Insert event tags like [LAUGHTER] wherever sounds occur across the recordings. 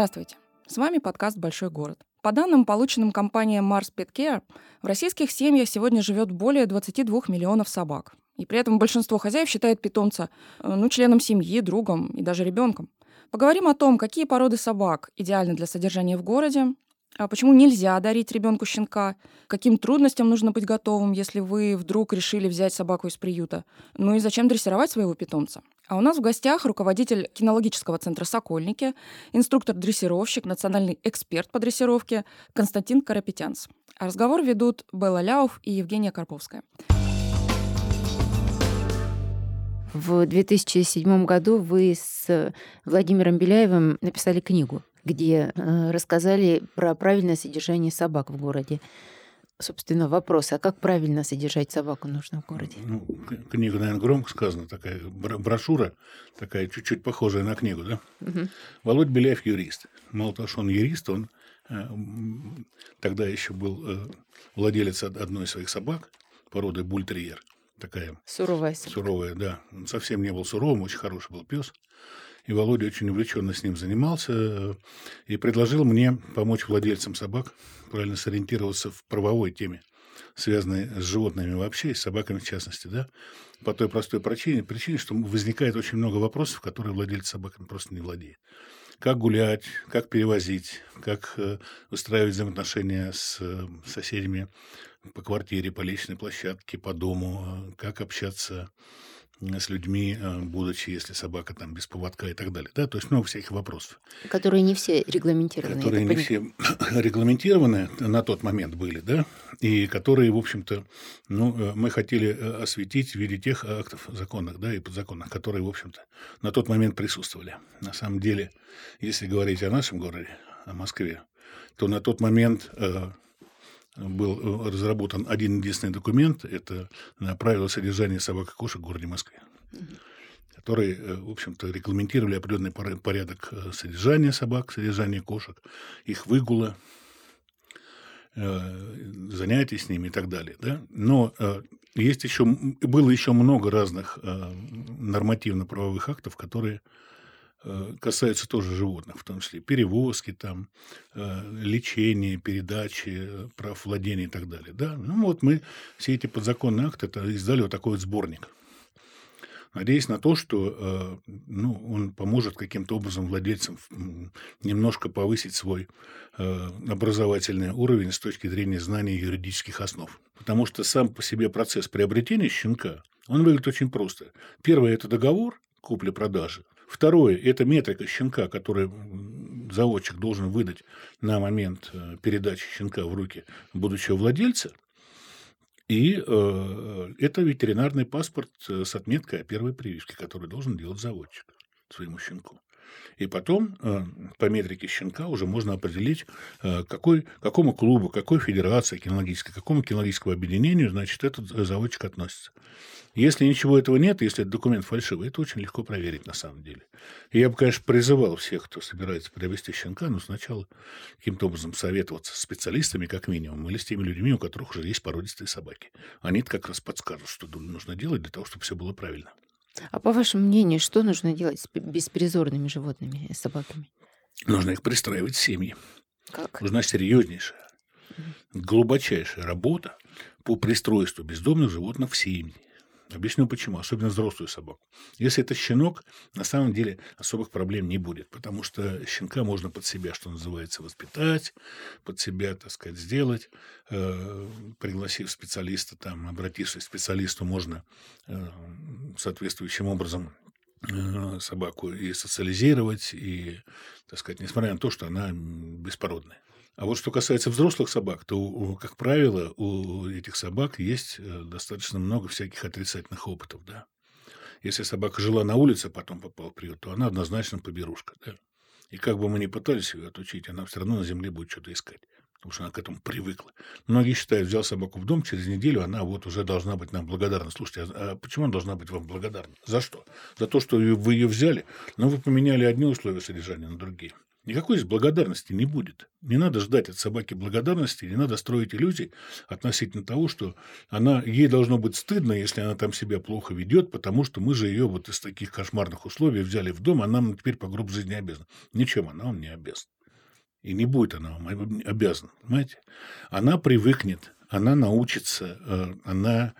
Здравствуйте! С вами подкаст «Большой город». По данным, полученным компанией Mars Pet Care, в российских семьях сегодня живет более 22 миллионов собак. И при этом большинство хозяев считает питомца э, ну, членом семьи, другом и даже ребенком. Поговорим о том, какие породы собак идеальны для содержания в городе, почему нельзя дарить ребенку щенка? Каким трудностям нужно быть готовым, если вы вдруг решили взять собаку из приюта? Ну и зачем дрессировать своего питомца? А у нас в гостях руководитель кинологического центра «Сокольники», инструктор-дрессировщик, национальный эксперт по дрессировке Константин Карапетянц. А разговор ведут Белла Ляуф и Евгения Карповская. В 2007 году вы с Владимиром Беляевым написали книгу где э, рассказали про правильное содержание собак в городе. Собственно, вопрос, а как правильно содержать собаку нужно в городе? Ну, книга, наверное, громко сказана, такая брошюра, такая чуть-чуть похожая на книгу, да? Угу. Володь Беляев юрист. Мало того, что он юрист, он э, тогда еще был э, владелец одной из своих собак, породы бультерьер. Такая суровая собака. Суровая, да. Он совсем не был суровым, очень хороший был пес. И Володя очень увлеченно с ним занимался э, и предложил мне помочь владельцам собак правильно сориентироваться в правовой теме, связанной с животными вообще, и с собаками в частности, да, по той простой причине, причине, что возникает очень много вопросов, которые владельцы собаками просто не владеют. Как гулять, как перевозить, как э, выстраивать взаимоотношения с э, соседями по квартире, по личной площадке, по дому, как общаться с людьми, э, будучи, если собака там без поводка и так далее. Да? То есть много всяких вопросов. Которые не все регламентированы. Которые не все [CLEARS THROAT] регламентированы на тот момент были, да, и которые, в общем-то, ну, э, мы хотели э, осветить в виде тех актов законных, да, и подзаконных, которые, в общем-то, на тот момент присутствовали. На самом деле, если говорить о нашем городе, о Москве, то на тот момент был э, разработан один единственный документ, это правила содержания собак и кошек в городе Москве, которые, э, в общем-то, регламентировали определенный порядок э, содержания собак, содержания кошек, их выгула, занятий с ними и так далее. Да? Но есть еще, было еще много разных нормативно-правовых актов, которые Э, касается тоже животных, в том числе перевозки, там, э, лечения, передачи, э, прав владения и так далее. Да? Ну вот мы все эти подзаконные акты это издали вот такой вот сборник. Надеясь на то, что ну, он поможет каким-то образом владельцам немножко повысить свой образовательный уровень с точки зрения знания юридических основ. Потому что сам по себе процесс приобретения щенка, он выглядит очень просто. Первое – это договор купли-продажи. Второе – это метрика щенка, которую заводчик должен выдать на момент э, передачи щенка в руки будущего владельца. И э, это ветеринарный паспорт э, с отметкой о первой прививке, который должен делать заводчик своему щенку. И потом э, по метрике щенка уже можно определить, э, какой, какому клубу, какой федерации кинологической, какому кинологическому объединению, значит, этот заводчик относится. Если ничего этого нет, если этот документ фальшивый, это очень легко проверить на самом деле. И я бы, конечно, призывал всех, кто собирается приобрести щенка, но сначала каким-то образом советоваться с специалистами, как минимум, или с теми людьми, у которых уже есть породистые собаки. Они как раз подскажут, что нужно делать для того, чтобы все было правильно. А по вашему мнению, что нужно делать с беспризорными животными, с собаками? Нужно их пристраивать в семьи. Как? Нужна серьезнейшая, глубочайшая работа по пристройству бездомных животных в семьи. Объясню почему, особенно взрослую собаку. Если это щенок, на самом деле особых проблем не будет, потому что щенка можно под себя, что называется, воспитать, под себя, так сказать, сделать. Э, пригласив специалиста, там, обратившись к специалисту, можно э, соответствующим образом э, собаку и социализировать, и, так сказать, несмотря на то, что она беспородная. А вот что касается взрослых собак, то, как правило, у этих собак есть э, достаточно много всяких отрицательных опытов, да. Если собака жила на улице, а потом попала в приют, то она однозначно поберушка, да. И как бы мы ни пытались ее отучить, она все равно на земле будет что-то искать, потому что она к этому привыкла. Многие считают, взял собаку в дом, через неделю она вот уже должна быть нам благодарна. Слушайте, а, а почему она должна быть вам благодарна? За что? За то, что вы ее взяли, но вы поменяли одни условия содержания на другие. Никакой здесь благодарности не будет. Не надо ждать от собаки благодарности, не надо строить иллюзий относительно того, что она, ей должно быть стыдно, если она там себя плохо ведет, потому что мы же ее вот из таких кошмарных условий взяли в дом, а нам теперь по гроб жизни обязана. Ничем она вам не обязана. И не будет она вам обязана, понимаете? Она привыкнет, она научится, э, она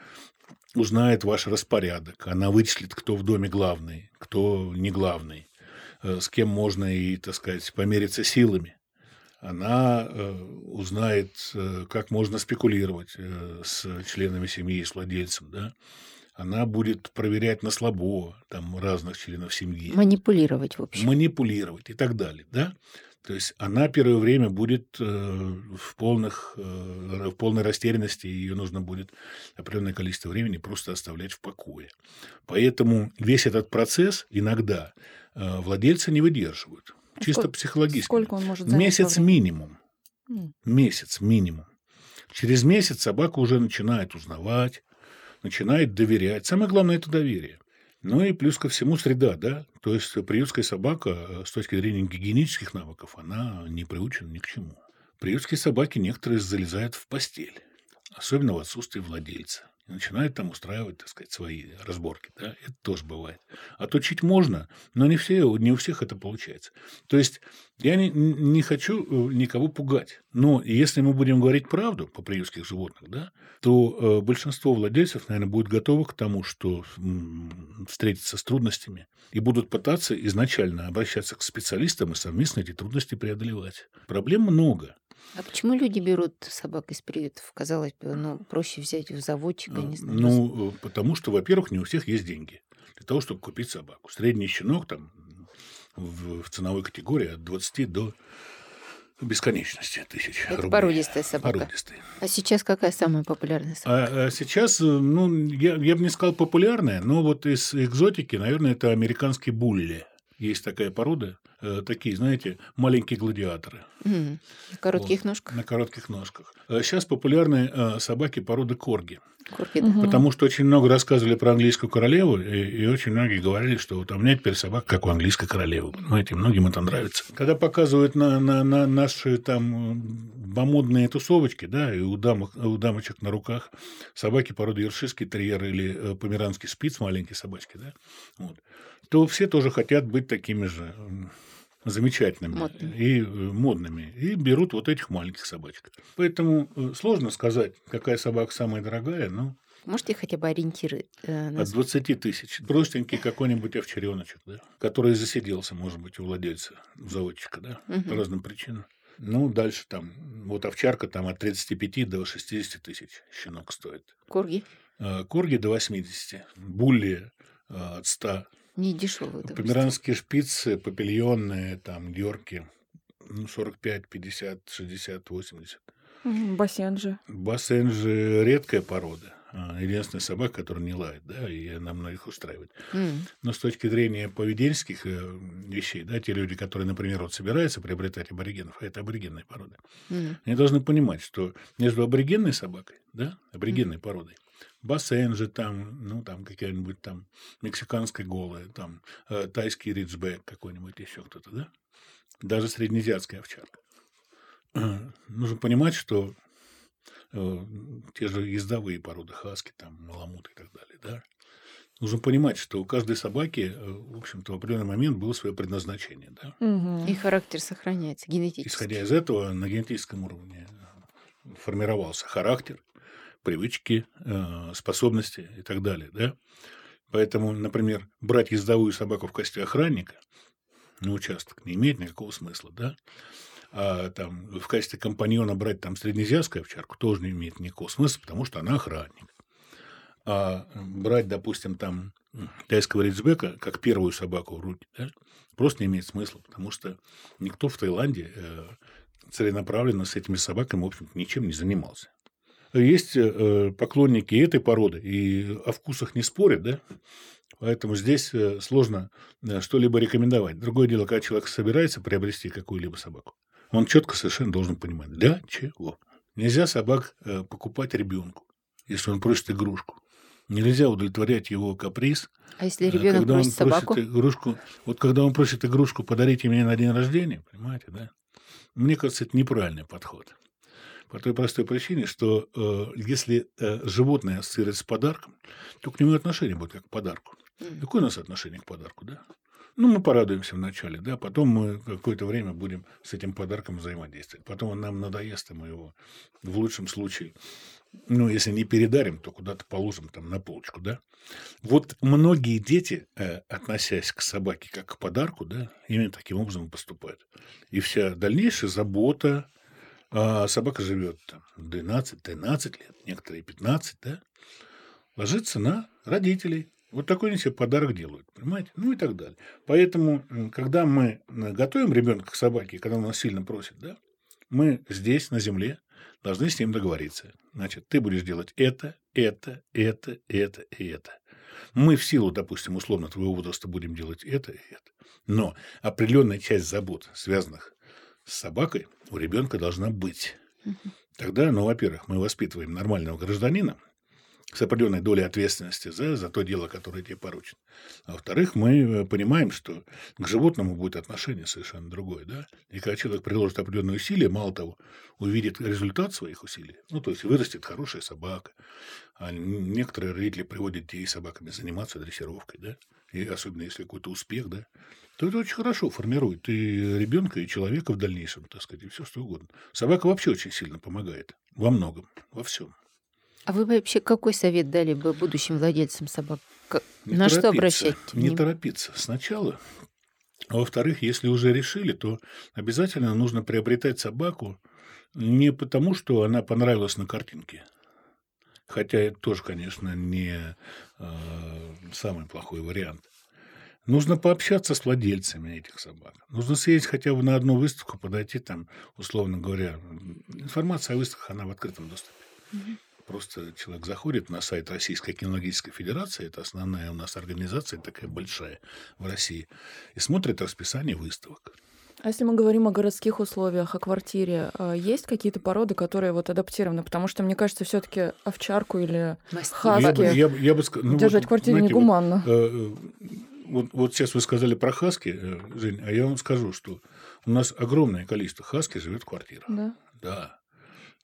узнает ваш распорядок, она вычислит, кто в доме главный, кто не главный, с кем можно и, так сказать, помериться силами. Она э, узнает, как можно спекулировать с членами семьи, с владельцем, да, она будет проверять на слабо там разных членов семьи. Манипулировать, в общем. Манипулировать и так далее, да. То есть она первое время будет э, в, полных, э, в полной растерянности, и ее нужно будет определенное количество времени просто оставлять в покое. Поэтому весь этот процесс иногда э, владельцы не выдерживают. А чисто сколько, психологически. Сколько он может занять? Месяц минимум. Месяц минимум. Через месяц собака уже начинает узнавать, начинает доверять. Самое главное – это доверие. Ну и плюс ко всему среда, да. То есть приютская собака э, с точки зрения гигиенических навыков, она не приучена ни к чему. Приютские собаки некоторые залезают в постель, особенно в отсутствие владельца начинают там устраивать, так сказать, свои разборки. Да? Это тоже бывает. Отучить можно, но не, все, не у всех это получается. То есть я не, не хочу э, никого пугать. Но если мы будем говорить правду по приютских животных, да, то э, большинство владельцев, наверное, будет готовы к тому, что м, встретятся с трудностями и будут пытаться изначально обращаться к специалистам и совместно эти трудности преодолевать. Проблем много. А почему люди берут собак из приютов? Казалось бы, ну, проще взять в заводчика, не знаю. Ну, потому что, во-первых, не у всех есть деньги для того, чтобы купить собаку. Средний щенок там в, в ценовой категории от 20 до бесконечности тысяч Это рублей. породистая собака. Породистая. А сейчас какая самая популярная собака? А, а сейчас, ну, я, я бы не сказал популярная, но вот из экзотики, наверное, это американский булли. Есть такая порода, э, такие, знаете, маленькие гладиаторы. Mm. На коротких вот, ножках? На коротких ножках. Сейчас популярны э, собаки породы корги. Корги, да. Потому что очень много рассказывали про английскую королеву, и, и очень многие говорили, что вот у меня теперь собака, как у английской королевы. Понимаете, многим это нравится. Когда показывают на, на, на наши там помодные тусовочки, да, и у, дамок, у дамочек на руках собаки породы ершистский терьер или э, померанский спиц, маленькие собачки, да, вот, то все тоже хотят быть такими же замечательными модными. и э, модными, и берут вот этих маленьких собачек. Поэтому э, сложно сказать, какая собака самая дорогая, но Можете хотя бы ориентиры? Э, От 20 тысяч. Простенький какой-нибудь овчареночек, да, который засиделся, может быть, у владельца, у заводчика, да, угу. по разным причинам. Ну, дальше там, вот овчарка там от 35 до 60 тысяч щенок стоит. Корги? Э, корги до 80. Булли от 100 не дешевые. Померанские шпицы, папильонные, там, георки, ну, 45, 50, 60, 80. Бассенджи. Бассенджи – редкая порода. А, единственная собака, которая не лает, да, и она многих устраивает. Mm. Но с точки зрения поведенческих э, вещей, да, те люди, которые, например, вот собираются приобретать аборигенов, а это аборигенные породы, mm. они должны понимать, что между аборигенной собакой, да, аборигенной mm. породой, бассейн же там, ну, там какая-нибудь там мексиканская голая, там э, тайский риджбек какой-нибудь, еще кто-то, да? Даже среднеазиатская овчарка. Э, [CLEARS THROAT] нужно понимать, что э, те же ездовые породы хаски, там, маламут и так далее, да? Нужно понимать, что у каждой собаки, э, в общем-то, в определенный момент было свое предназначение, да? Угу. И характер сохраняется генетически. Исходя из этого, на генетическом уровне формировался характер, привычки, э, способности и так далее. Да? Поэтому, например, брать ездовую собаку в качестве охранника на участок не имеет никакого смысла. Да? А там в качестве компаньона брать там среднеазиатскую овчарку тоже не имеет никакого смысла, потому что она охранник. А брать, допустим, там тайского риджбека как первую собаку в руки, да, просто не имеет смысла, потому что никто в Таиланде э, целенаправленно с этими собаками, в общем-то, ничем не занимался. Есть э, поклонники этой породы, и о вкусах не спорят, да? Поэтому здесь э, сложно э, что-либо рекомендовать. Другое дело, когда человек собирается приобрести какую-либо собаку, он четко совершенно должен понимать, для чего. Нельзя собак покупать ребенку, если он просит игрушку. Нельзя удовлетворять его каприз. А если ребенок когда просит он собаку? просит игрушку, вот когда он просит игрушку, подарите мне на день рождения, понимаете, да? Мне кажется, это неправильный подход. По той простой причине, что э, если э, животное ассоциируется с подарком, то к нему отношение будет как к подарку. Мгм. Какое у нас отношение к подарку, да? Ну, мы порадуемся вначале, да, потом мы какое-то время будем с этим подарком взаимодействовать. Потом он нам надоест, и мы его в лучшем случае, ну, если не передарим, то куда-то положим там на полочку, да. Вот многие дети, э, относясь к собаке как к подарку, да, именно таким образом поступают. И вся дальнейшая забота, а собака живет там 12-13 лет, некоторые 15, да, ложится на родителей. Вот такой они себе подарок делают, понимаете? Ну и так далее. Поэтому, когда мы м, готовим ребенка к собаке, когда он нас сильно просит, да, мы здесь, на земле, должны с ним договориться. Значит, ты будешь делать это, это, это, это и это. Мы в силу, допустим, условно твоего возраста будем делать это и это. Но определенная часть забот, связанных с собакой, у ребенка должна быть. Тогда, ну, во-первых, мы воспитываем нормального гражданина с определенной долей ответственности за, за то дело, которое тебе поручено. А во-вторых, мы э, понимаем, что к животному будет отношение совершенно другое. Да? И когда человек приложит определенные усилия, мало того, увидит результат своих усилий, ну, то есть вырастет хорошая собака. А некоторые родители приводят детей с собаками заниматься дрессировкой, да, и особенно если какой-то успех, да, то это очень хорошо формирует и ребенка, и человека в дальнейшем, так сказать, и все что угодно. Собака вообще очень сильно помогает во многом, во всем. А вы вообще какой совет дали бы будущим владельцам собак? Не На что обращать Не торопиться сначала. А во-вторых, если уже решили, то обязательно нужно приобретать собаку не потому, что она понравилась на картинке. Хотя это тоже, конечно, не э, самый плохой вариант. Нужно пообщаться с владельцами этих собак. Нужно съездить хотя бы на одну выставку, подойти там, условно говоря. Информация о выставках, она в открытом доступе. Просто человек заходит на сайт Российской кинологической федерации, это основная у нас организация такая большая в России, и смотрит расписание выставок. А если мы говорим о городских условиях, о квартире, а есть какие-то породы, которые вот адаптированы? Потому что, мне кажется, все таки овчарку или. Хаски. Я бы, я, бы- я бы ну, держать вот, в квартире знаете, вот, негуманно. э, э, Вот, вот сейчас вы сказали про хаски, э, Жень, а я вам скажу, что у нас огромное количество хаски живет в квартирах. Да. Да.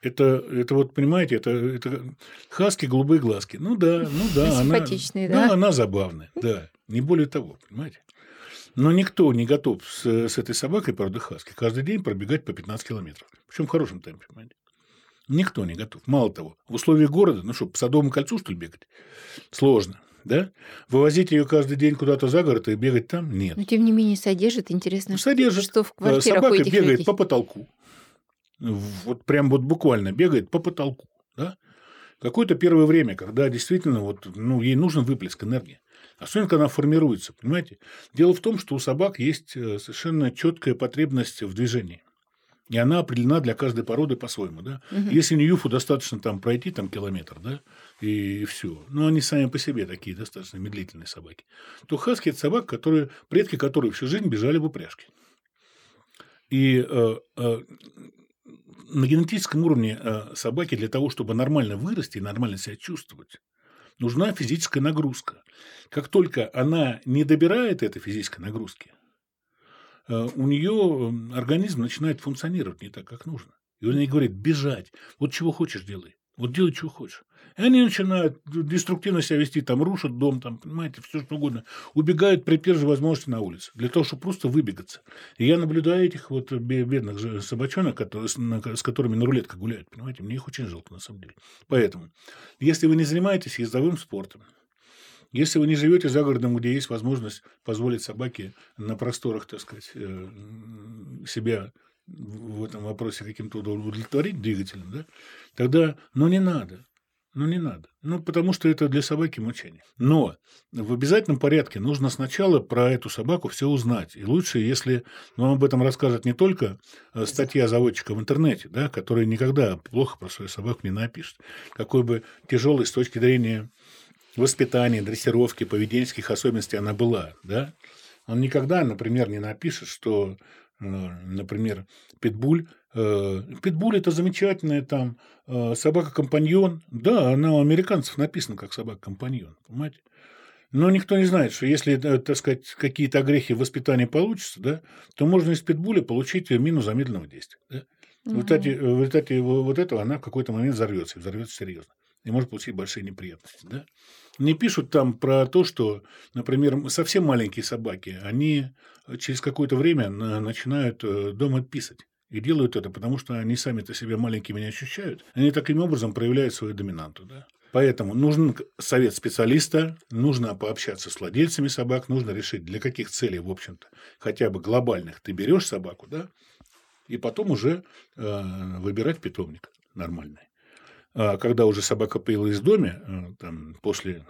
Это, это вот, понимаете, это, это хаски, голубые глазки. Ну да, ну да. она, Симпатичные, да? Да, она забавная, да. Не более того, понимаете. Но никто не готов с, с этой собакой, правда, хаски, каждый день пробегать по 15 километров. Причем в хорошем темпе, понимаете. Никто не готов. Мало того, в условиях города, ну что, по Садовому кольцу, что ли, бегать? Сложно, да? Вывозить ее каждый день куда-то за город и бегать там? Нет. Но тем не менее содержит. Интересно, Ну, что- содержит. что в Э, квартирах у Собака этих бегает людей. по потолку. Вот прям вот буквально бегает по потолку. Да? Какое-то первое время, когда действительно вот, ну, ей нужен выплеск энергии. Особенно, когда она формируется, понимаете? Дело в том, что у собак есть э, совершенно четкая потребность в движении. И она определена для каждой породы по-своему. Да? Мгм. Если Ньюфу достаточно там пройти там, километр, да, и все. Но они сами по себе такие достаточно медлительные собаки. То хаски – это собака, которые, предки которых всю жизнь бежали в упряжке. И э, э, на генетическом уровне э, собаки для того, чтобы нормально вырасти и нормально себя чувствовать, нужна физическая нагрузка. Как только она не добирает этой физической нагрузки, у нее организм начинает функционировать не так, как нужно. И он ей говорит, бежать, вот чего хочешь делай, вот делай, чего хочешь. И они начинают деструктивно себя вести, там рушат дом, там, понимаете, все что угодно. Убегают при первой же возможности на улицу, для того, чтобы просто выбегаться. И я наблюдаю этих вот бе- бедных собачонок, которые, с которыми на рулетках гуляют, понимаете, мне их очень жалко, на самом деле. Поэтому, если вы не занимаетесь ездовым спортом, если вы не живете за городом, где есть возможность позволить собаке на просторах, так сказать, э, себя в этом вопросе каким-то удовлетворить двигателем, да, тогда, ну, не надо. Ну, не надо. Ну, потому что это для собаки мучение. Но в обязательном порядке нужно сначала про эту собаку все узнать. И лучше, если вам об этом расскажет не только э, статья заводчика в интернете, да, который никогда плохо про свою собаку не напишет, какой бы тяжелой с точки зрения воспитания, дрессировки, поведенческих особенностей она была, да, он никогда, например, не напишет, что Например, питбуль. Э, питбуль – это замечательная там э, собака-компаньон. Да, она у американцев написана как собака-компаньон, понимаете? Но никто не знает, что если, э, так сказать, какие-то огрехи в воспитании получатся, да, то можно из питбуля получить мину замедленного действия. Да? Угу. В, результате, в результате вот этого она в какой-то момент взорвется, и взорвется серьезно. И может получить большие неприятности. Да? Не пишут там про то, что, например, совсем маленькие собаки, они через какое-то время начинают э, дома писать. И делают это, потому что они сами-то себя маленькими не ощущают. Они таким образом проявляют свою доминанту. Да? Поэтому нужен совет специалиста, нужно пообщаться с владельцами собак, нужно решить, для каких целей, в общем-то, хотя бы глобальных ты берешь собаку, да, и потом уже э, выбирать питомник нормальный. А когда уже собака появилась в доме, э, там, после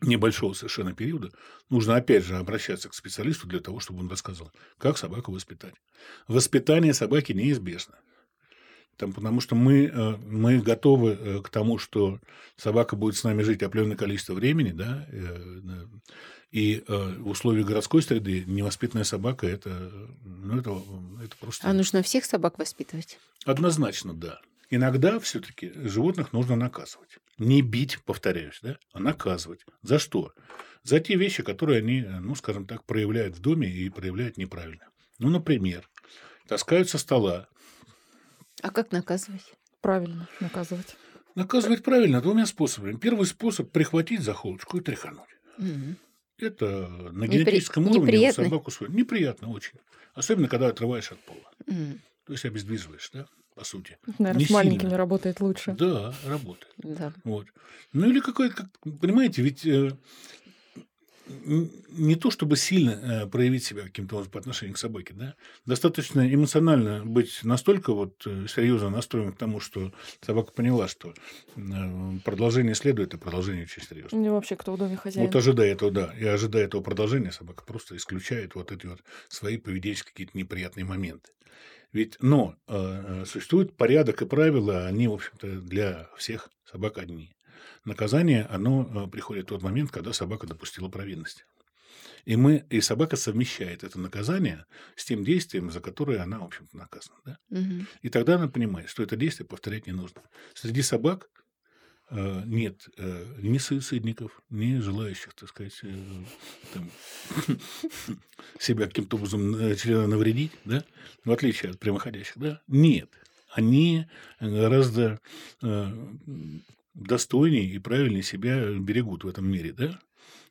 небольшого совершенно периода, нужно опять же обращаться к специалисту для того, чтобы он рассказал, как собаку воспитать. Воспитание собаки неизбежно. Там, потому что мы, э, мы готовы э, к тому, что собака будет с нами жить определенное количество времени, да, и в условиях городской среды невоспитанная собака это, ну, это, это просто... А нужно всех собак воспитывать? Однозначно, да. Иногда все-таки животных нужно наказывать. Не бить, повторяюсь, да, а наказывать. За что? За те вещи, которые они, ну, скажем так, проявляют в доме и проявляют неправильно. Ну, например, таскают со стола. А как наказывать? Правильно наказывать. Наказывать правильно двумя способами. Первый способ – прихватить за холочку и тряхануть. Угу. Это на генетическом Непри... уровне Неприятно. собаку свою. Неприятно очень. Особенно, когда отрываешь от пола. Угу. То есть обездвиживаешь, да? По сути. Наверное, не с маленькими сильно. работает лучше. Да, работает. Да. Вот. Ну или какой-то, как, понимаете, ведь э, не то чтобы сильно э, проявить себя каким-то образом по отношению к собаке, да, достаточно эмоционально быть настолько вот э, серьезно настроен к тому, что собака поняла, что э, продолжение следует, и продолжение очень серьезно. Ну вообще, кто в доме хозяин. Вот ожидая этого, да, и ожидая этого продолжения, собака просто исключает вот эти вот свои поведенческие какие-то неприятные моменты. Ведь, но э, существует порядок и правила, они, в общем-то, для всех собак одни. Наказание, оно э, приходит в тот момент, когда собака допустила провинность. И, мы, и собака совмещает это наказание с тем действием, за которое она, в общем-то, наказана. Да? Угу. И тогда она понимает, что это действие повторять не нужно. Среди собак Э, нет э, ни суицидников, ни желающих, так сказать, э, там, [LAUGHS] себя каким-то образом навредить, да, в отличие от прямоходящих, да, нет. Они гораздо достойнее и правильнее себя берегут в этом мире, да.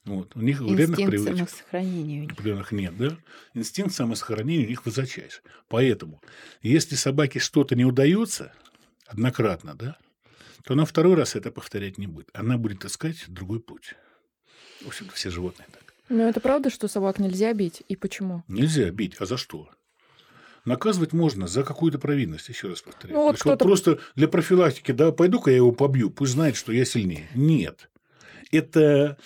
Вот. У них вредных привычек. самосохранения. Определенных нет, да? Инстинкт самосохранения у них высочайший. Поэтому, если собаке что-то не удается однократно, да, то на второй раз это повторять не будет. Она будет искать другой путь. В общем-то, все животные так. Но это правда, что собак нельзя бить? И почему? Нельзя бить. А за что? Наказывать можно за какую-то провинность, еще раз повторяю. Ну, вот вот просто для профилактики, да, пойду-ка я его побью, пусть знает, что я сильнее. Нет. Это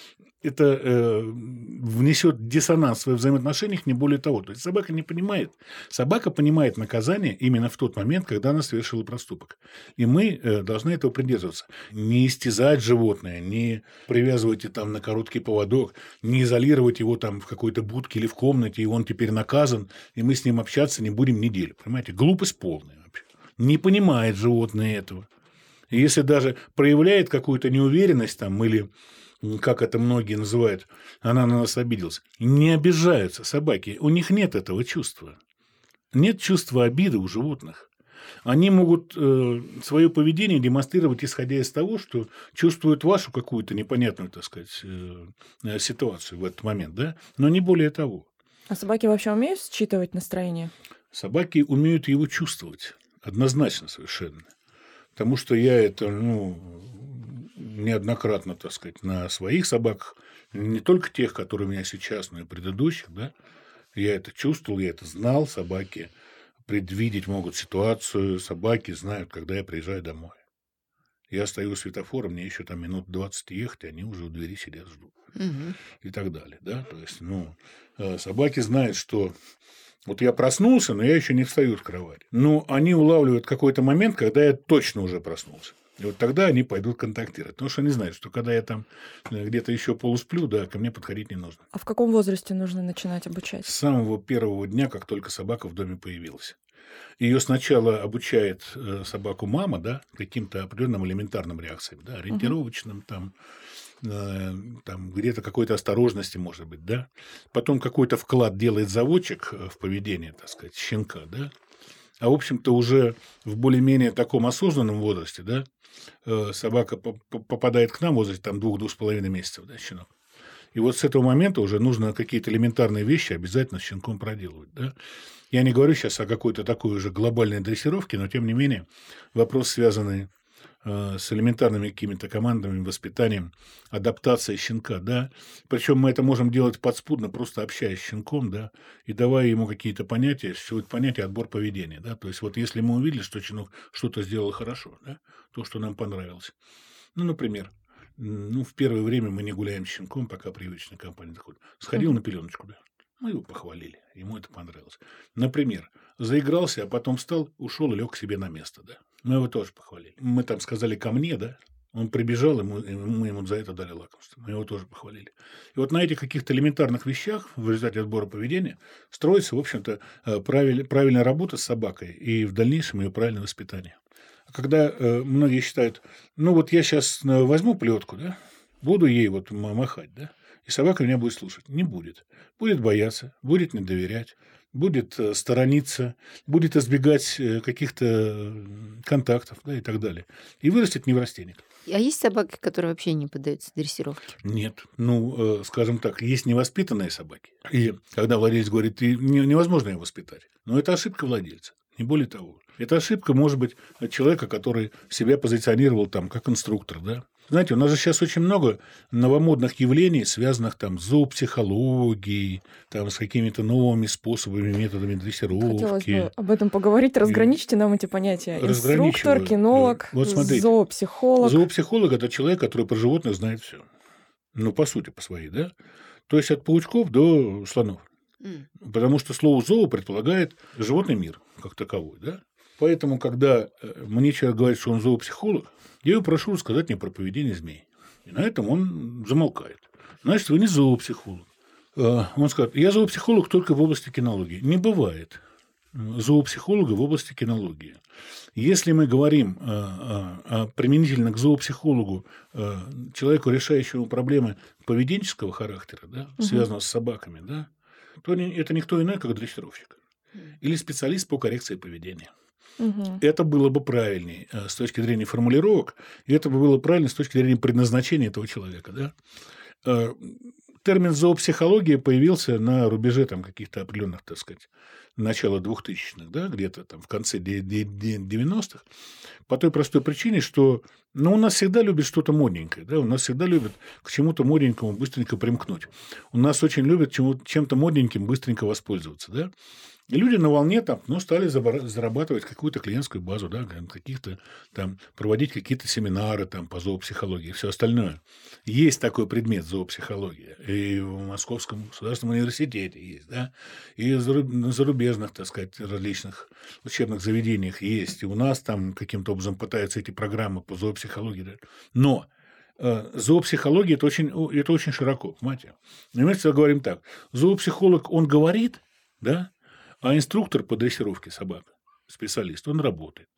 это э, внесет диссонанс в взаимоотношениях, не более того. То есть собака не понимает. Собака понимает наказание именно в тот момент, когда она совершила проступок. И мы э, должны этого придерживаться. Не истязать животное, не привязывать его там на короткий поводок, не изолировать его там в какой-то будке или в комнате, и он теперь наказан, и мы с ним общаться не будем неделю. Понимаете, глупость полная вообще. Не понимает животное этого. И если даже проявляет какую-то неуверенность там или как это многие называют, она на нас обиделась. Не обижаются собаки, у них нет этого чувства. Нет чувства обиды у животных. Они могут э, свое поведение демонстрировать, исходя из того, что чувствуют вашу какую-то непонятную, так сказать, э, э ситуацию в этот момент, да, но не более того. А собаки вообще умеют считывать настроение? Собаки умеют его чувствовать, однозначно совершенно. Потому что я это, ну, неоднократно, так сказать, на своих собаках, не только тех, которые у меня сейчас, но и предыдущих, да, я это чувствовал, я это знал, собаки предвидеть могут ситуацию, собаки знают, когда я приезжаю домой. Я стою у светофора, мне еще там минут 20 ехать, и они уже у двери сидят, ждут. Угу. И так далее. Да? То есть, ну, э, собаки знают, что вот я проснулся, но я еще не встаю с кровати. Но они улавливают какой-то момент, когда я точно уже проснулся. И вот тогда они пойдут контактировать. Потому что они знают, что когда я там э, где-то еще полусплю, да, ко мне подходить не нужно. А в каком возрасте нужно начинать обучать? С самого первого дня, как только собака в доме появилась. Ее сначала обучает э, собаку мама, да, каким-то определенным элементарным реакциям, да, ориентировочным, там, э, там где-то какой-то осторожности, может быть, да. Потом какой-то вклад делает заводчик в поведение, так сказать, щенка, да. А, в общем-то, уже в более-менее таком осознанном возрасте, да, собака попадает к нам в возрасте там двух-двух с половиной месяцев, да, щенок. И вот с этого момента уже нужно какие-то элементарные вещи обязательно с щенком проделывать. Да? Я не говорю сейчас о какой-то такой уже глобальной дрессировке, но тем не менее вопрос, связанный э, с элементарными какими-то командами, воспитанием, адаптацией щенка, да. Причем мы это можем делать подспудно, просто общаясь с щенком, да, и давая ему какие-то понятия, существует понятие отбор поведения, да. То есть вот если мы увидели, что щенок что-то сделал хорошо, да, то, что нам понравилось. Ну, например, ну, в первое время мы не гуляем с щенком, пока привычная компания доходит. Сходил mm-hmm. на пеленочку, да. Мы его похвалили, ему это понравилось. Например, заигрался, а потом встал, ушел и лег к себе на место, да. Мы его тоже похвалили. Мы там сказали ко мне, да, он прибежал, и мы, мы ему за это дали лакомство. Мы его тоже похвалили. И вот на этих каких-то элементарных вещах в результате отбора поведения строится, в общем-то, э, правиль, правильная работа с собакой и в дальнейшем ее правильное воспитание. А когда э, многие считают, ну вот я сейчас э, возьму плетку, да, буду ей вот махать, да, и собака меня будет слушать. Не будет. Будет бояться, будет не доверять, будет э, сторониться, будет избегать э, каких-то контактов да, и так далее. И вырастет неврастенник. А есть собаки, которые вообще не поддаются дрессировке? Нет. Ну, э, скажем так, есть невоспитанные собаки. И когда владелец говорит, невозможно ее воспитать. Но это ошибка владельца, не более того. Это ошибка, может быть, человека, который себя позиционировал там как инструктор, да, знаете, у нас же сейчас очень много новомодных явлений, связанных там с зоопсихологией, там, с какими-то новыми способами, методами дрессировки. Хотелось бы об этом поговорить. Разграничьте нам эти понятия. Инструктор, кинолог, вот смотрите, зоопсихолог. Зоопсихолог – это человек, который про животных знает все. Ну, по сути, по своей, да? То есть от паучков до слонов. Mm. Потому что слово «зоо» предполагает животный мир как таковой, да? Поэтому, когда э, мне человек говорит, что он зоопсихолог, я его прошу рассказать мне про поведение змей. И на этом он замолкает. Значит, вы не зоопсихолог. Э, он скажет, я зоопсихолог только в области кинологии. Не бывает зоопсихолога в области кинологии. Если мы говорим э, применительно к зоопсихологу, человеку, решающему проблемы поведенческого характера, да, угу. связанного с собаками, да, то это никто иной, как дрессировщик или специалист по коррекции поведения. Угу. Это было бы правильнее э, с точки зрения формулировок, и это бы было правильно с точки зрения предназначения этого человека. Да? Э, термин зоопсихология появился на рубеже там, каких-то определенных, так сказать, начала 2000-х, да, где-то там в конце 90-х, по той простой причине, что ну, у нас всегда любят что-то модненькое, да, у нас всегда любят к чему-то модненькому быстренько примкнуть. У нас очень любят чем-то модненьким быстренько воспользоваться, да. И люди на волне там, ну, стали зарабатывать какую-то клиентскую базу, да, каких-то там, проводить какие-то семинары там по зоопсихологии и все остальное. Есть такой предмет зоопсихология. И в Московском государственном университете есть, да, и на зарубежных, так сказать, различных учебных заведениях есть. И у нас там каким-то образом пытаются эти программы по зоопсихологии. Но э, зоопсихология это очень, это очень широко, понимаете? Мы всегда говорим так. Зоопсихолог, он говорит, да, а инструктор по дрессировке собак, специалист, он работает.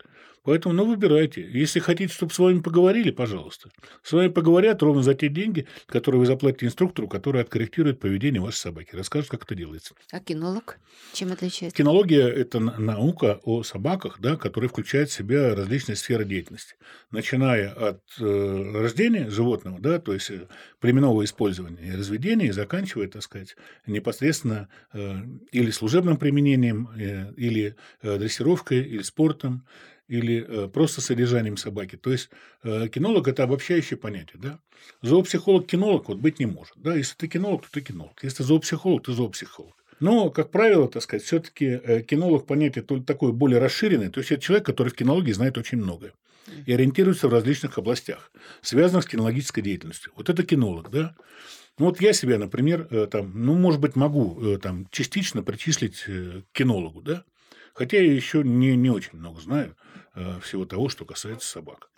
Поэтому, ну, выбирайте. Если хотите, чтобы с вами поговорили, пожалуйста. С вами поговорят ровно за те деньги, которые вы заплатите инструктору, который откорректирует поведение вашей собаки, расскажет, как это делается. А кинолог чем отличается? Кинология – это наука о собаках, да, которая включает в себя различные сферы деятельности. Начиная от э, рождения животного, да, то есть э, племенного использования и разведения, и заканчивая, так сказать, непосредственно э, или служебным применением, э, или э, дрессировкой, или спортом, или э, просто содержанием собаки. То есть э, кинолог – это обобщающее понятие. Да? Зоопсихолог-кинолог вот быть не может. Да? Если ты кинолог, то ты кинолог. Если ты зоопсихолог, ты зоопсихолог. Но, как правило, так сказать, все-таки э, кинолог понятие такое более расширенное. То есть это человек, который в кинологии знает очень многое и ориентируется в различных областях, связанных с кинологической деятельностью. Вот это кинолог, да? Ну, вот я себя, например, там, ну, может быть, могу там частично причислить к кинологу, да? Хотя я еще не, не очень много знаю всего того, что касается собак.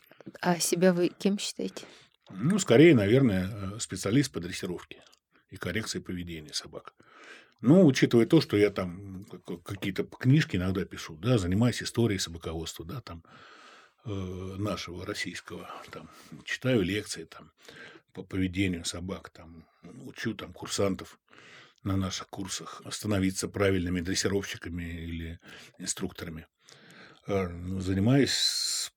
А себя вы кем считаете? Ну, скорее, наверное, э, специалист по дрессировке и коррекции поведения собак. Ну, учитывая то, что я там какие-то книжки иногда пишу, да, занимаюсь историей собаководства, да, там э, нашего российского, там читаю лекции там по поведению собак, там учу там курсантов на наших курсах становиться правильными дрессировщиками или инструкторами. Э, ну, занимаюсь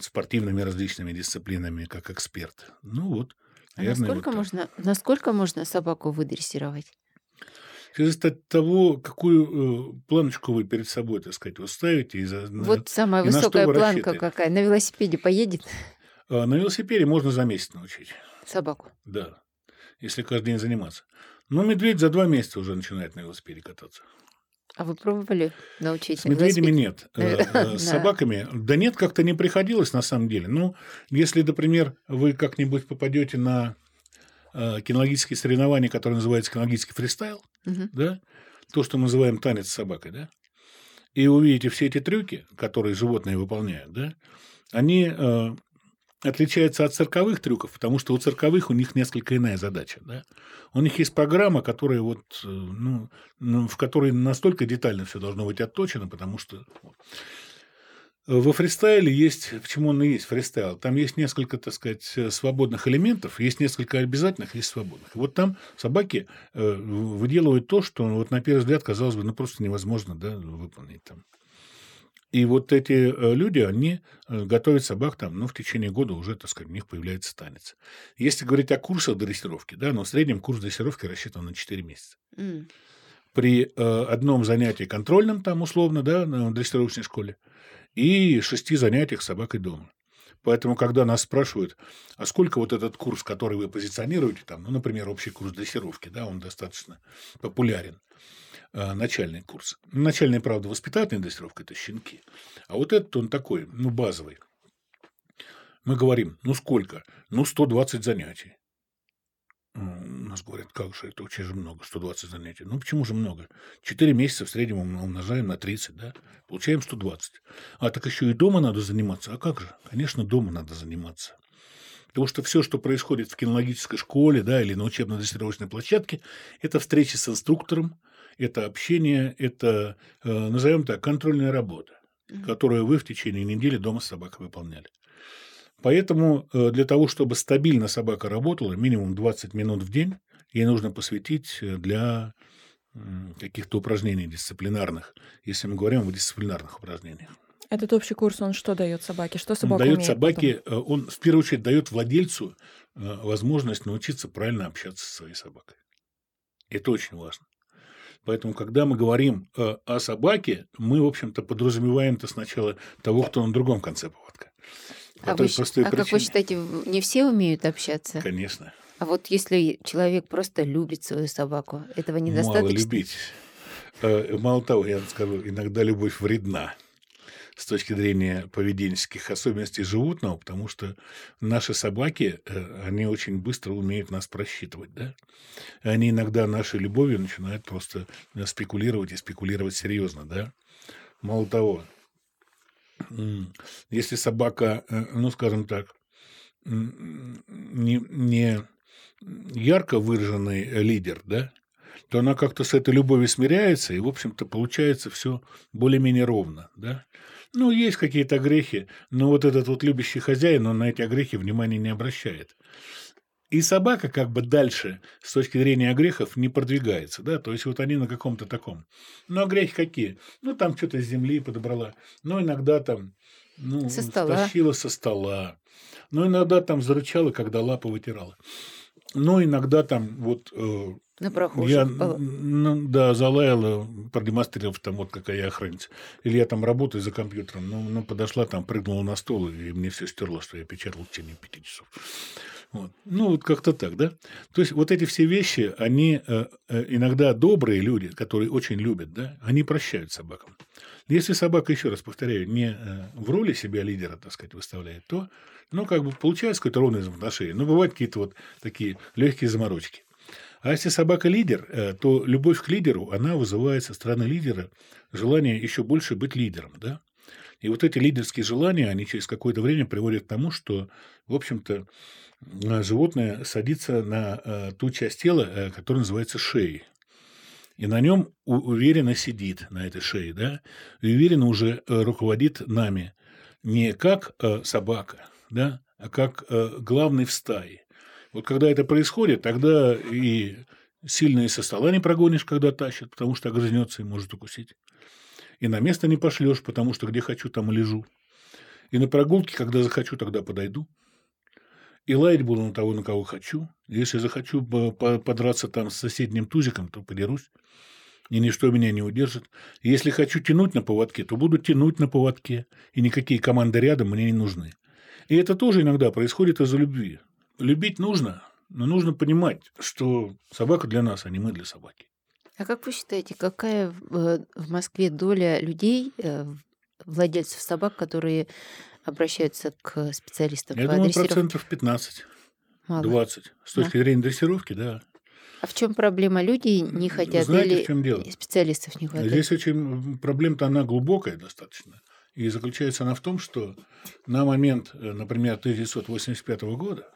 спортивными различными дисциплинами как эксперт. Ну вот. А насколько, вот можно, насколько можно собаку выдрессировать? Зависит от того, какую э, планочку вы перед собой, так сказать, вот ставите. И за, вот самая высокая планка какая? На велосипеде поедет? А, на велосипеде можно за месяц научить. Собаку? Да, если каждый день заниматься. Но медведь за два месяца уже начинает на велосипеде кататься. А вы пробовали научить? С медведями нет. Э, э, с собаками? Да нет, как-то не приходилось на самом деле. Ну, если, например, вы как-нибудь попадете на э, кинологические соревнования, которые называются кинологический фристайл, да, то, что мы называем танец с собакой, да, и увидите все эти трюки, которые животные выполняют, да, они отличается от цирковых трюков, потому что у цирковых у них несколько иная задача. Да? У них есть программа, которая вот, э, ну, ну, в которой настолько детально все должно быть отточено, потому что во фристайле есть, почему он и есть фристайл, там есть несколько, так сказать, свободных элементов, есть несколько обязательных, есть свободных. Вот там собаки э, выделывают то, что вот на первый взгляд, казалось бы, ну просто невозможно да, выполнить там. И вот эти э, люди, они э, готовят собак там, ну, в течение года уже, так сказать, у них появляется танец. Если говорить о курсах дрессировки, да, но в среднем курс дрессировки рассчитан на 4 месяца. Mm. При э, одном занятии контрольном, там, условно, да, на дрессировочной школе, и шести занятиях с собакой дома. Поэтому, когда нас спрашивают, а сколько вот этот курс, который вы позиционируете, там, ну, например, общий курс дрессировки, да, он достаточно популярен, а, начальный курс. Начальная, правда, воспитательная дрессировка – это щенки. А вот этот он такой, ну, базовый. Мы говорим, ну, сколько? Ну, 120 занятий. У нас говорят, как же, это очень же много, 120 занятий. Ну, почему же много? 4 месяца в среднем умножаем на 30, да? Получаем 120. А так еще и дома надо заниматься. А как же? Конечно, дома надо заниматься. Потому что все, что происходит в кинологической школе да, или на учебно-дрессировочной площадке, это встречи с инструктором, это общение, это, э, назовем так, контрольная работа, которую вы в течение недели дома с собакой выполняли. Поэтому э, для того, чтобы стабильно собака работала, минимум 20 минут в день ей нужно посвятить э, для каких-то упражнений дисциплинарных, если мы говорим о дисциплинарных упражнениях. Этот общий курс, он что дает собаке? Что собака он дает собаке, потом? он в первую очередь дает владельцу возможность научиться правильно общаться со своей собакой. Это очень важно. Поэтому, когда мы говорим э, о собаке, мы, в общем-то, подразумеваем-то сначала того, кто на другом конце поводка. А вы, а как вы считаете, не все умеют общаться? Конечно. А вот если человек просто любит свою собаку, этого недостаточно? Мало любить. Э, мало того, я скажу, иногда любовь вредна с точки зрения поведенческих особенностей животного, потому что наши собаки, э, они очень быстро умеют нас просчитывать, да? Они иногда нашей любовью начинают просто э, спекулировать и спекулировать серьезно, да? Мало того, если собака, э, ну, скажем так, не, не ярко выраженный лидер, да, то она как-то с этой любовью смиряется, и, в общем-то, получается все более-менее ровно, да. Ну, есть какие-то грехи, но вот этот вот любящий хозяин, он на эти грехи внимания не обращает. И собака как бы дальше с точки зрения грехов не продвигается, да, то есть вот они на каком-то таком. Ну, а грехи какие? Ну, там что-то с земли подобрала, ну, иногда там, ну, со стола. стащила со стола, ну, иногда там зарычала, когда лапы вытирала. Ну, иногда там вот э, на прохожих. Я, ну, да, залаяла, продемонстрировав там вот какая я охранница. Или я там работаю за компьютером, ну, ну, подошла там, прыгнула на стол, и мне все стерло, что я печатал в течение пяти часов. Вот. Ну, вот как-то так, да? То есть, вот эти все вещи, они э, э, иногда добрые люди, которые очень любят, да, они прощают собакам. Если собака, еще раз повторяю, не э, в роли себя лидера, так сказать, выставляет, то, ну, как бы получается какое-то ровное взаимоотношение. Но бывают какие-то вот такие легкие заморочки. А если собака лидер, то любовь к лидеру, она вызывает со стороны лидера желание еще больше быть лидером, да? И вот эти лидерские желания, они через какое-то время приводят к тому, что, в общем-то, животное садится на ту часть тела, которая называется шеей и на нем уверенно сидит, на этой шее, да, и уверенно уже э, руководит нами не как э, собака, да, а как э, главный в стае. Вот когда это происходит, тогда и сильно со стола не прогонишь, когда тащат, потому что огрызнется и может укусить. И на место не пошлешь, потому что где хочу, там и лежу. И на прогулке, когда захочу, тогда подойду. И лаять буду на того, на кого хочу. Если захочу подраться там с соседним тузиком, то подерусь. И ничто меня не удержит. Если хочу тянуть на поводке, то буду тянуть на поводке. И никакие команды рядом мне не нужны. И это тоже иногда происходит из-за любви. Любить нужно, но нужно понимать, что собака для нас, а не мы для собаки. А как вы считаете, какая в Москве доля людей, э, владельцев собак, которые обращаются к специалистам Я по думаю, процентов 15, Мало. 20. С точки да? зрения дрессировки, да. А в чем проблема? Люди не хотят Знаете, или в чем дело? специалистов не хватает? Здесь очень проблема-то она глубокая достаточно. И заключается она в том, что на момент, э, например, 1985 года,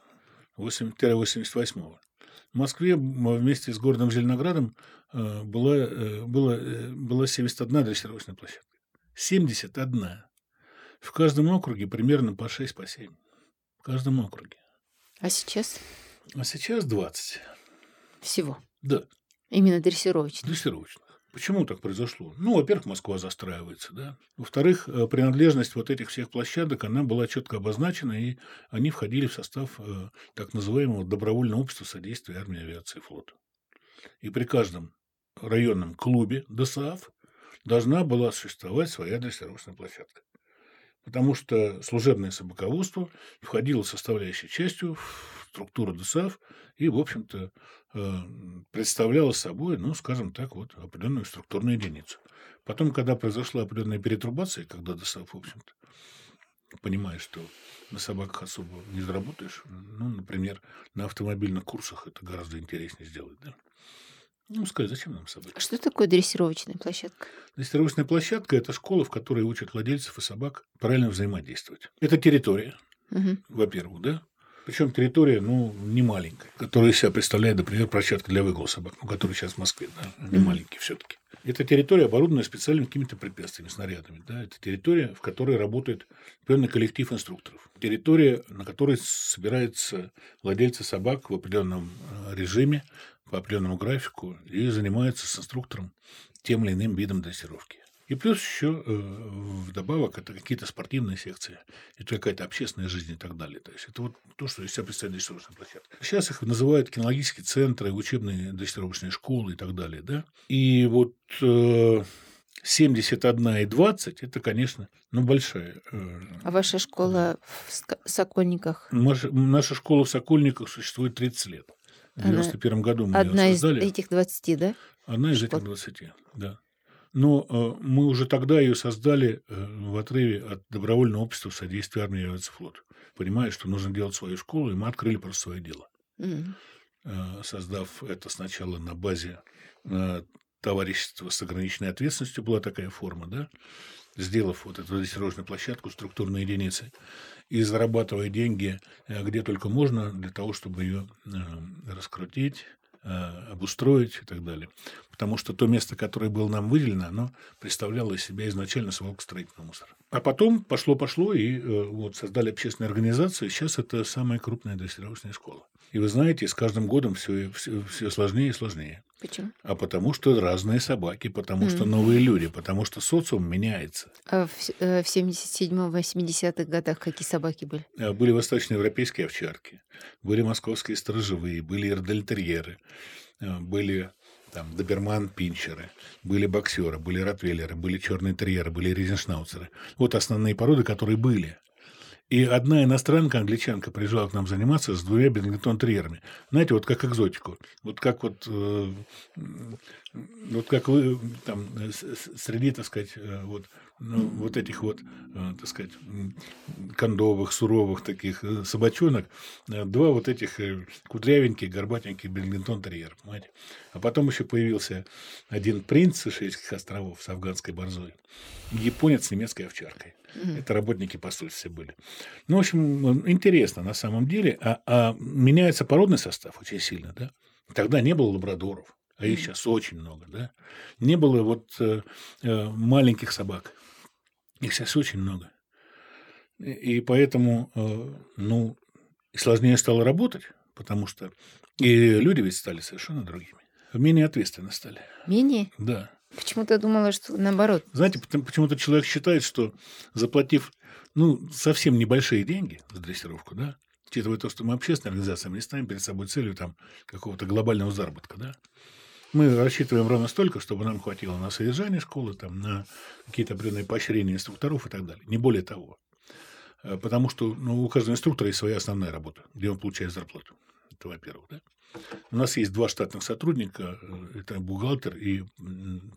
8-88, в Москве вместе с городом Зеленоградом э, была, э, была, была 71 дрессировочная площадка. 71. В каждом округе примерно по 6, по 7. В каждом округе. А сейчас? А сейчас 20. Всего? Да. Именно дрессировочных? Дрессировочных. Почему так произошло? Ну, во-первых, Москва застраивается, да. Во-вторых, э, принадлежность вот этих всех площадок, она была четко обозначена, и они входили в состав э, так называемого добровольного общества содействия армии, авиации и флота. И при каждом районном клубе ДСАФ должна была существовать своя дрессировочная площадка потому что служебное собаководство входило составляющей частью в структуру ДСАФ и, в общем-то, э, представляло собой, ну, скажем так, вот определенную структурную единицу. Потом, когда произошла определенная перетрубация, когда ДСАФ, в общем-то, понимая, что на собаках особо не заработаешь, ну, например, на автомобильных курсах это гораздо интереснее сделать, да, ну, сказать, зачем нам собаки? Что такое дрессировочная площадка? Дрессировочная площадка – это школа, в которой учат владельцев и собак правильно взаимодействовать. Это территория, угу. во-первых, да? Причем территория, ну, не маленькая, которая из себя представляет, например, площадка для выгула собак, ну, которая сейчас в Москве, да, не маленький все-таки. Это территория, оборудованная специальными какими-то препятствиями, снарядами. Да? Это территория, в которой работает определенный коллектив инструкторов. Территория, на которой собираются владельцы собак в определенном э, режиме, по определенному графику и занимается с инструктором тем или иным видом дрессировки. И плюс еще э, вдобавок это какие-то спортивные секции, это какая-то общественная жизнь и так далее. То есть это вот то, что из себя представляет дрессировочная площадка. Сейчас их называют кинологические центры, учебные дрессировочные школы и так далее. Да? И вот э, 71 и 20 это, конечно, ну, большая. Э, а ваша школа в Сокольниках? Наша, наша школа в Сокольниках существует 30 лет. В 91 году мы Одна ее создали. из этих 20, да? Одна из этих 20, да. Но э, мы уже тогда ее создали э, в отрыве от добровольного общества содействия армии и авиацифлота. Понимая, что нужно делать свою школу, и мы открыли просто свое дело. Mm-hmm. Создав это сначала на базе товарищества с ограниченной ответственностью, была такая форма, да, сделав вот эту дрессировочную площадку, структурной единицы, и зарабатывая деньги где только можно для того, чтобы ее раскрутить, обустроить и так далее. Потому что то место, которое было нам выделено, оно представляло из себя изначально свалку строительного мусора. А потом пошло-пошло, и вот создали общественную организацию, сейчас это самая крупная дрессировочная школа. И вы знаете, с каждым годом все, все, все сложнее и сложнее. Почему? А потому что разные собаки, потому mm. что новые люди, потому что социум меняется. А в, э, в 77-80-х годах какие собаки были? А, были восточноевропейские овчарки, были московские сторожевые, были эрдельтерьеры, а, были там доберман-пинчеры, были боксеры, были ротвейлеры, были черные терьеры, были резеншнауцеры. Вот основные породы, которые были. И одна иностранка, англичанка, приезжала к нам заниматься с двумя бенгтон-терьерами. Знаете, вот как экзотику. Вот как вот, э, вот как вы там среди, так сказать, э, вот ну, вот этих вот, э, так сказать, кондовых, суровых таких э, собачонок, э, два вот этих кудрявеньких, горбатеньких берлинтон-терьер, понимаете? А потом еще появился один принц с Шейских островов с афганской борзой, японец с немецкой овчаркой. Mm-hmm. Это работники посольств все были. Ну, в общем, интересно на самом деле. А, а меняется породный состав очень сильно, да? Тогда не было лабрадоров, а их сейчас очень много, да? Не было вот э, маленьких собак. Их сейчас очень много. И поэтому, э, ну, сложнее стало работать, потому что и люди ведь стали совершенно другими. Менее ответственно стали. Менее? Да. Почему-то думала, что наоборот. Знаете, почему-то человек считает, что заплатив ну, совсем небольшие деньги за дрессировку, да, учитывая то, что мы общественная организация, мы не ставим перед собой целью там, какого-то глобального заработка, да, мы рассчитываем ровно столько, чтобы нам хватило на содержание школы, там, на какие-то определенные поощрения инструкторов и так далее. Не более того. Э, потому что ну, у каждого инструктора есть своя основная работа, где он получает зарплату. Это во-первых. Да? У нас есть два штатных сотрудника, э, это бухгалтер и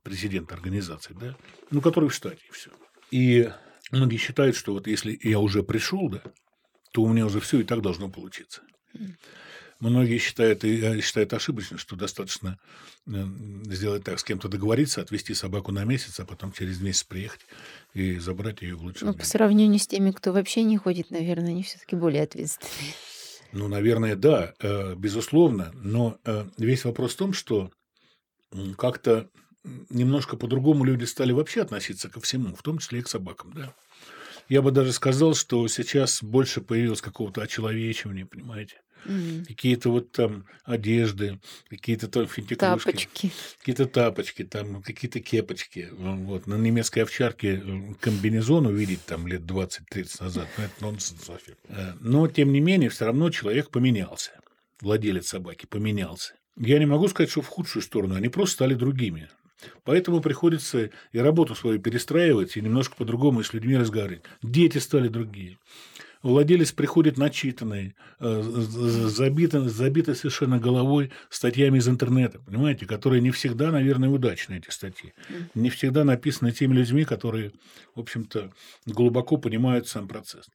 президент организации, да, ну, который в штате, и все. И многие считают, что вот если я уже пришел, да, то у меня уже все и так должно получиться. Многие считают, и считают ошибочно, что достаточно э, сделать так, с кем-то договориться, отвезти собаку на месяц, а потом через месяц приехать и забрать ее в лучшем Ну, по сравнению с теми, кто вообще не ходит, наверное, они все-таки более ответственные. Ну, наверное, да, э, безусловно. Но э, весь вопрос в том, что как-то немножко по-другому люди стали вообще относиться ко всему, в том числе и к собакам, да. Я бы даже сказал, что сейчас больше появилось какого-то очеловечивания, понимаете. Mm. Какие-то вот там одежды, какие-то там. Тапочки. Какие-то тапочки, там какие-то кепочки. Вот. На немецкой овчарке комбинезон увидеть там лет 20-30 назад, ну, это нонсенс вообще. Э, но, тем не менее, все равно человек поменялся. Владелец собаки поменялся. Я не могу сказать, что в худшую сторону, они просто стали другими. Поэтому приходится и работу свою перестраивать, и немножко по-другому с людьми разговаривать. Дети стали другие. Владелец приходит начитанный, э, забитый, забитый совершенно головой статьями из интернета, понимаете, которые не всегда, наверное, удачные, эти статьи. Не всегда написаны теми людьми, которые, в общем-то, глубоко понимают сам процесс.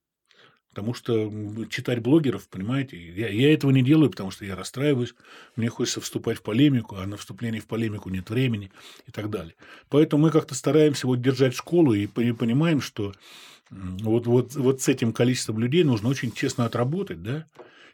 Потому что читать блогеров, понимаете, я, я этого не делаю, потому что я расстраиваюсь, мне хочется вступать в полемику, а на вступление в полемику нет времени и так далее. Поэтому мы как-то стараемся вот держать школу и понимаем, что вот, вот, вот с этим количеством людей нужно очень честно отработать, да,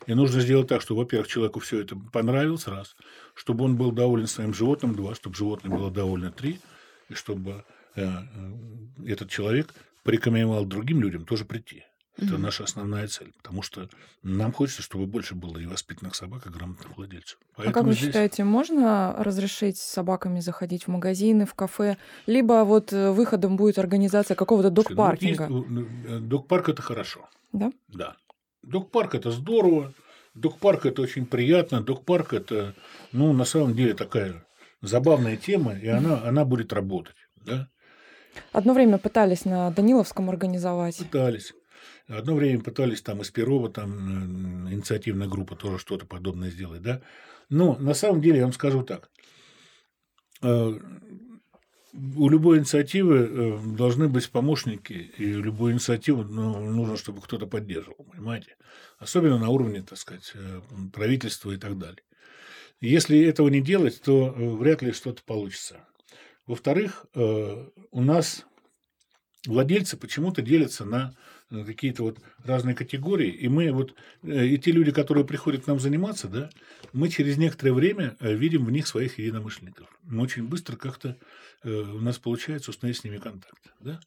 и нужно сделать так, чтобы, во-первых, человеку все это понравилось, раз, чтобы он был доволен своим животным, два, чтобы животное было довольно, три, и чтобы э, э этот человек порекомендовал другим людям тоже прийти. Это mm наша основная цель, потому что нам хочется, чтобы больше было и воспитанных собак, и грамотных владельцев. Поэтому а как вы здесь... считаете, можно разрешить собаками заходить в магазины, в кафе, либо вот э, выходом будет организация какого-то док-паркинга? Ну, ну, э, док-парк это хорошо. Да? Да. Док-парк это здорово, док-парк это очень приятно, док-парк это, ну, на самом деле такая забавная тема, и она, она будет работать, да? Одно время пытались на Даниловском организовать. Пытались. Одно время пытались там из Перова, там инициативная группа тоже что-то подобное сделать, да. Но на самом деле я вам скажу так. Э, у любой инициативы э, должны быть помощники, и любую инициативу ну, нужно, чтобы кто-то поддерживал, понимаете? Особенно на уровне, так сказать, э, правительства и так далее. Если этого не делать, то вряд ли что-то получится. Во-вторых, у нас владельцы почему-то делятся на Э, какие-то вот разные категории, и мы вот, э, и те люди, которые приходят к нам заниматься, да, мы через некоторое время э, видим в них своих единомышленников. Мы очень быстро как-то у нас получается установить с ними контакт. Да?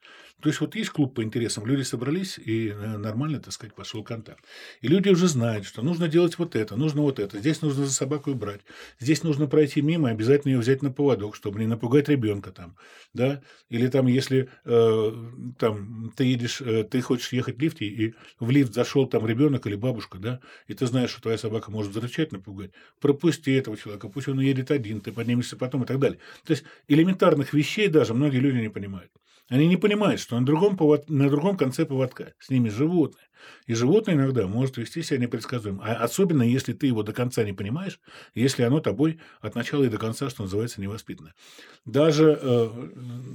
То есть вот есть клуб по интересам, люди собрались, и нормально, так сказать, пошел контакт. И люди уже знают, что нужно делать вот это, нужно вот это, здесь нужно за собаку брать, здесь нужно пройти мимо, обязательно ее взять на поводок, чтобы не напугать ребенка там, да, или там, если э, там ты едешь, э, ты хочешь ехать в лифте, и в лифт зашел там ребенок или бабушка, да, и ты знаешь, что твоя собака может зарычать, напугать, пропусти этого человека, пусть он уедет один, ты поднимешься потом и так далее. То есть элементарных вещей даже многие люди не понимают. Они не понимают, что на другом, повод... на другом конце поводка с ними животные. И животное иногда может вести себя непредсказуемо. А особенно, если ты его до конца не понимаешь, если оно тобой от начала и до конца, что называется, невоспитано. Даже э,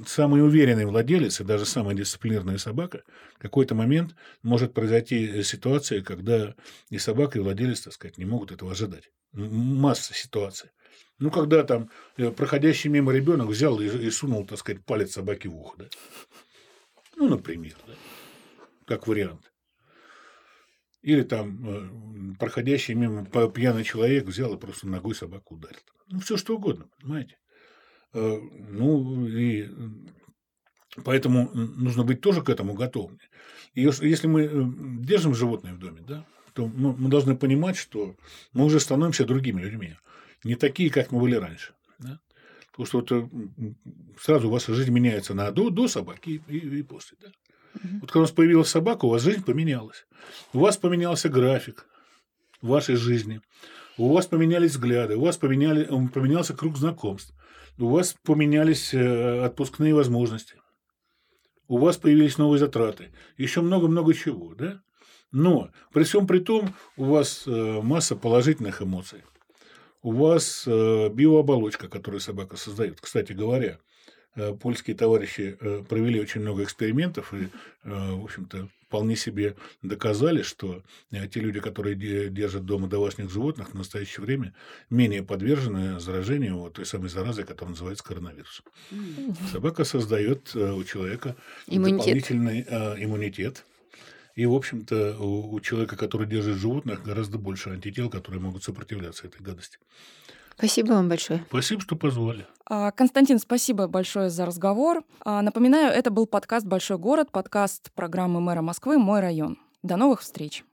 самый уверенный владелец и даже самая дисциплинированная собака в какой-то момент может произойти ситуация, когда и собака, и владелец, так сказать, не могут этого ожидать. Масса ситуаций. Ну, когда там э, проходящий мимо ребенок взял и, и сунул, так сказать, палец собаке в ухо, да? Ну, например, да? как вариант. Или там э, проходящий мимо пьяный человек взял и просто ногой собаку ударил. Ну, все что угодно, понимаете? Э, ну, и поэтому нужно быть тоже к этому готовыми. И если мы держим животное в доме, да, то мы должны понимать, что мы уже становимся другими людьми не такие, как мы были раньше. Да? Потому что вот э, сразу ваша жизнь меняется на до, до собаки и, и, и после. Да? Угу. Вот когда у вас появилась собака, у вас жизнь поменялась. У вас поменялся график вашей жизни. У вас поменялись взгляды, у вас поменяли, поменялся круг знакомств, у вас поменялись э, отпускные возможности, у вас появились новые затраты, еще много-много чего, да? Но при всем при том у вас э, масса положительных эмоций у вас э, биооболочка, которую собака создает. Кстати говоря, э, польские товарищи э, провели очень много экспериментов и, в общем-то, вполне себе доказали, что те люди, которые держат дома домашних животных, в настоящее время менее подвержены заражению вот той самой заразы, которая называется коронавирус. Собака создает у человека иммунитет. дополнительный иммунитет и, в общем-то, у, человека, который держит животных, гораздо больше антител, которые могут сопротивляться этой гадости. Спасибо вам большое. Спасибо, что позвали. А, Константин, спасибо большое за разговор. А, напоминаю, это был подкаст «Большой город», подкаст программы мэра Москвы «Мой район». До новых встреч.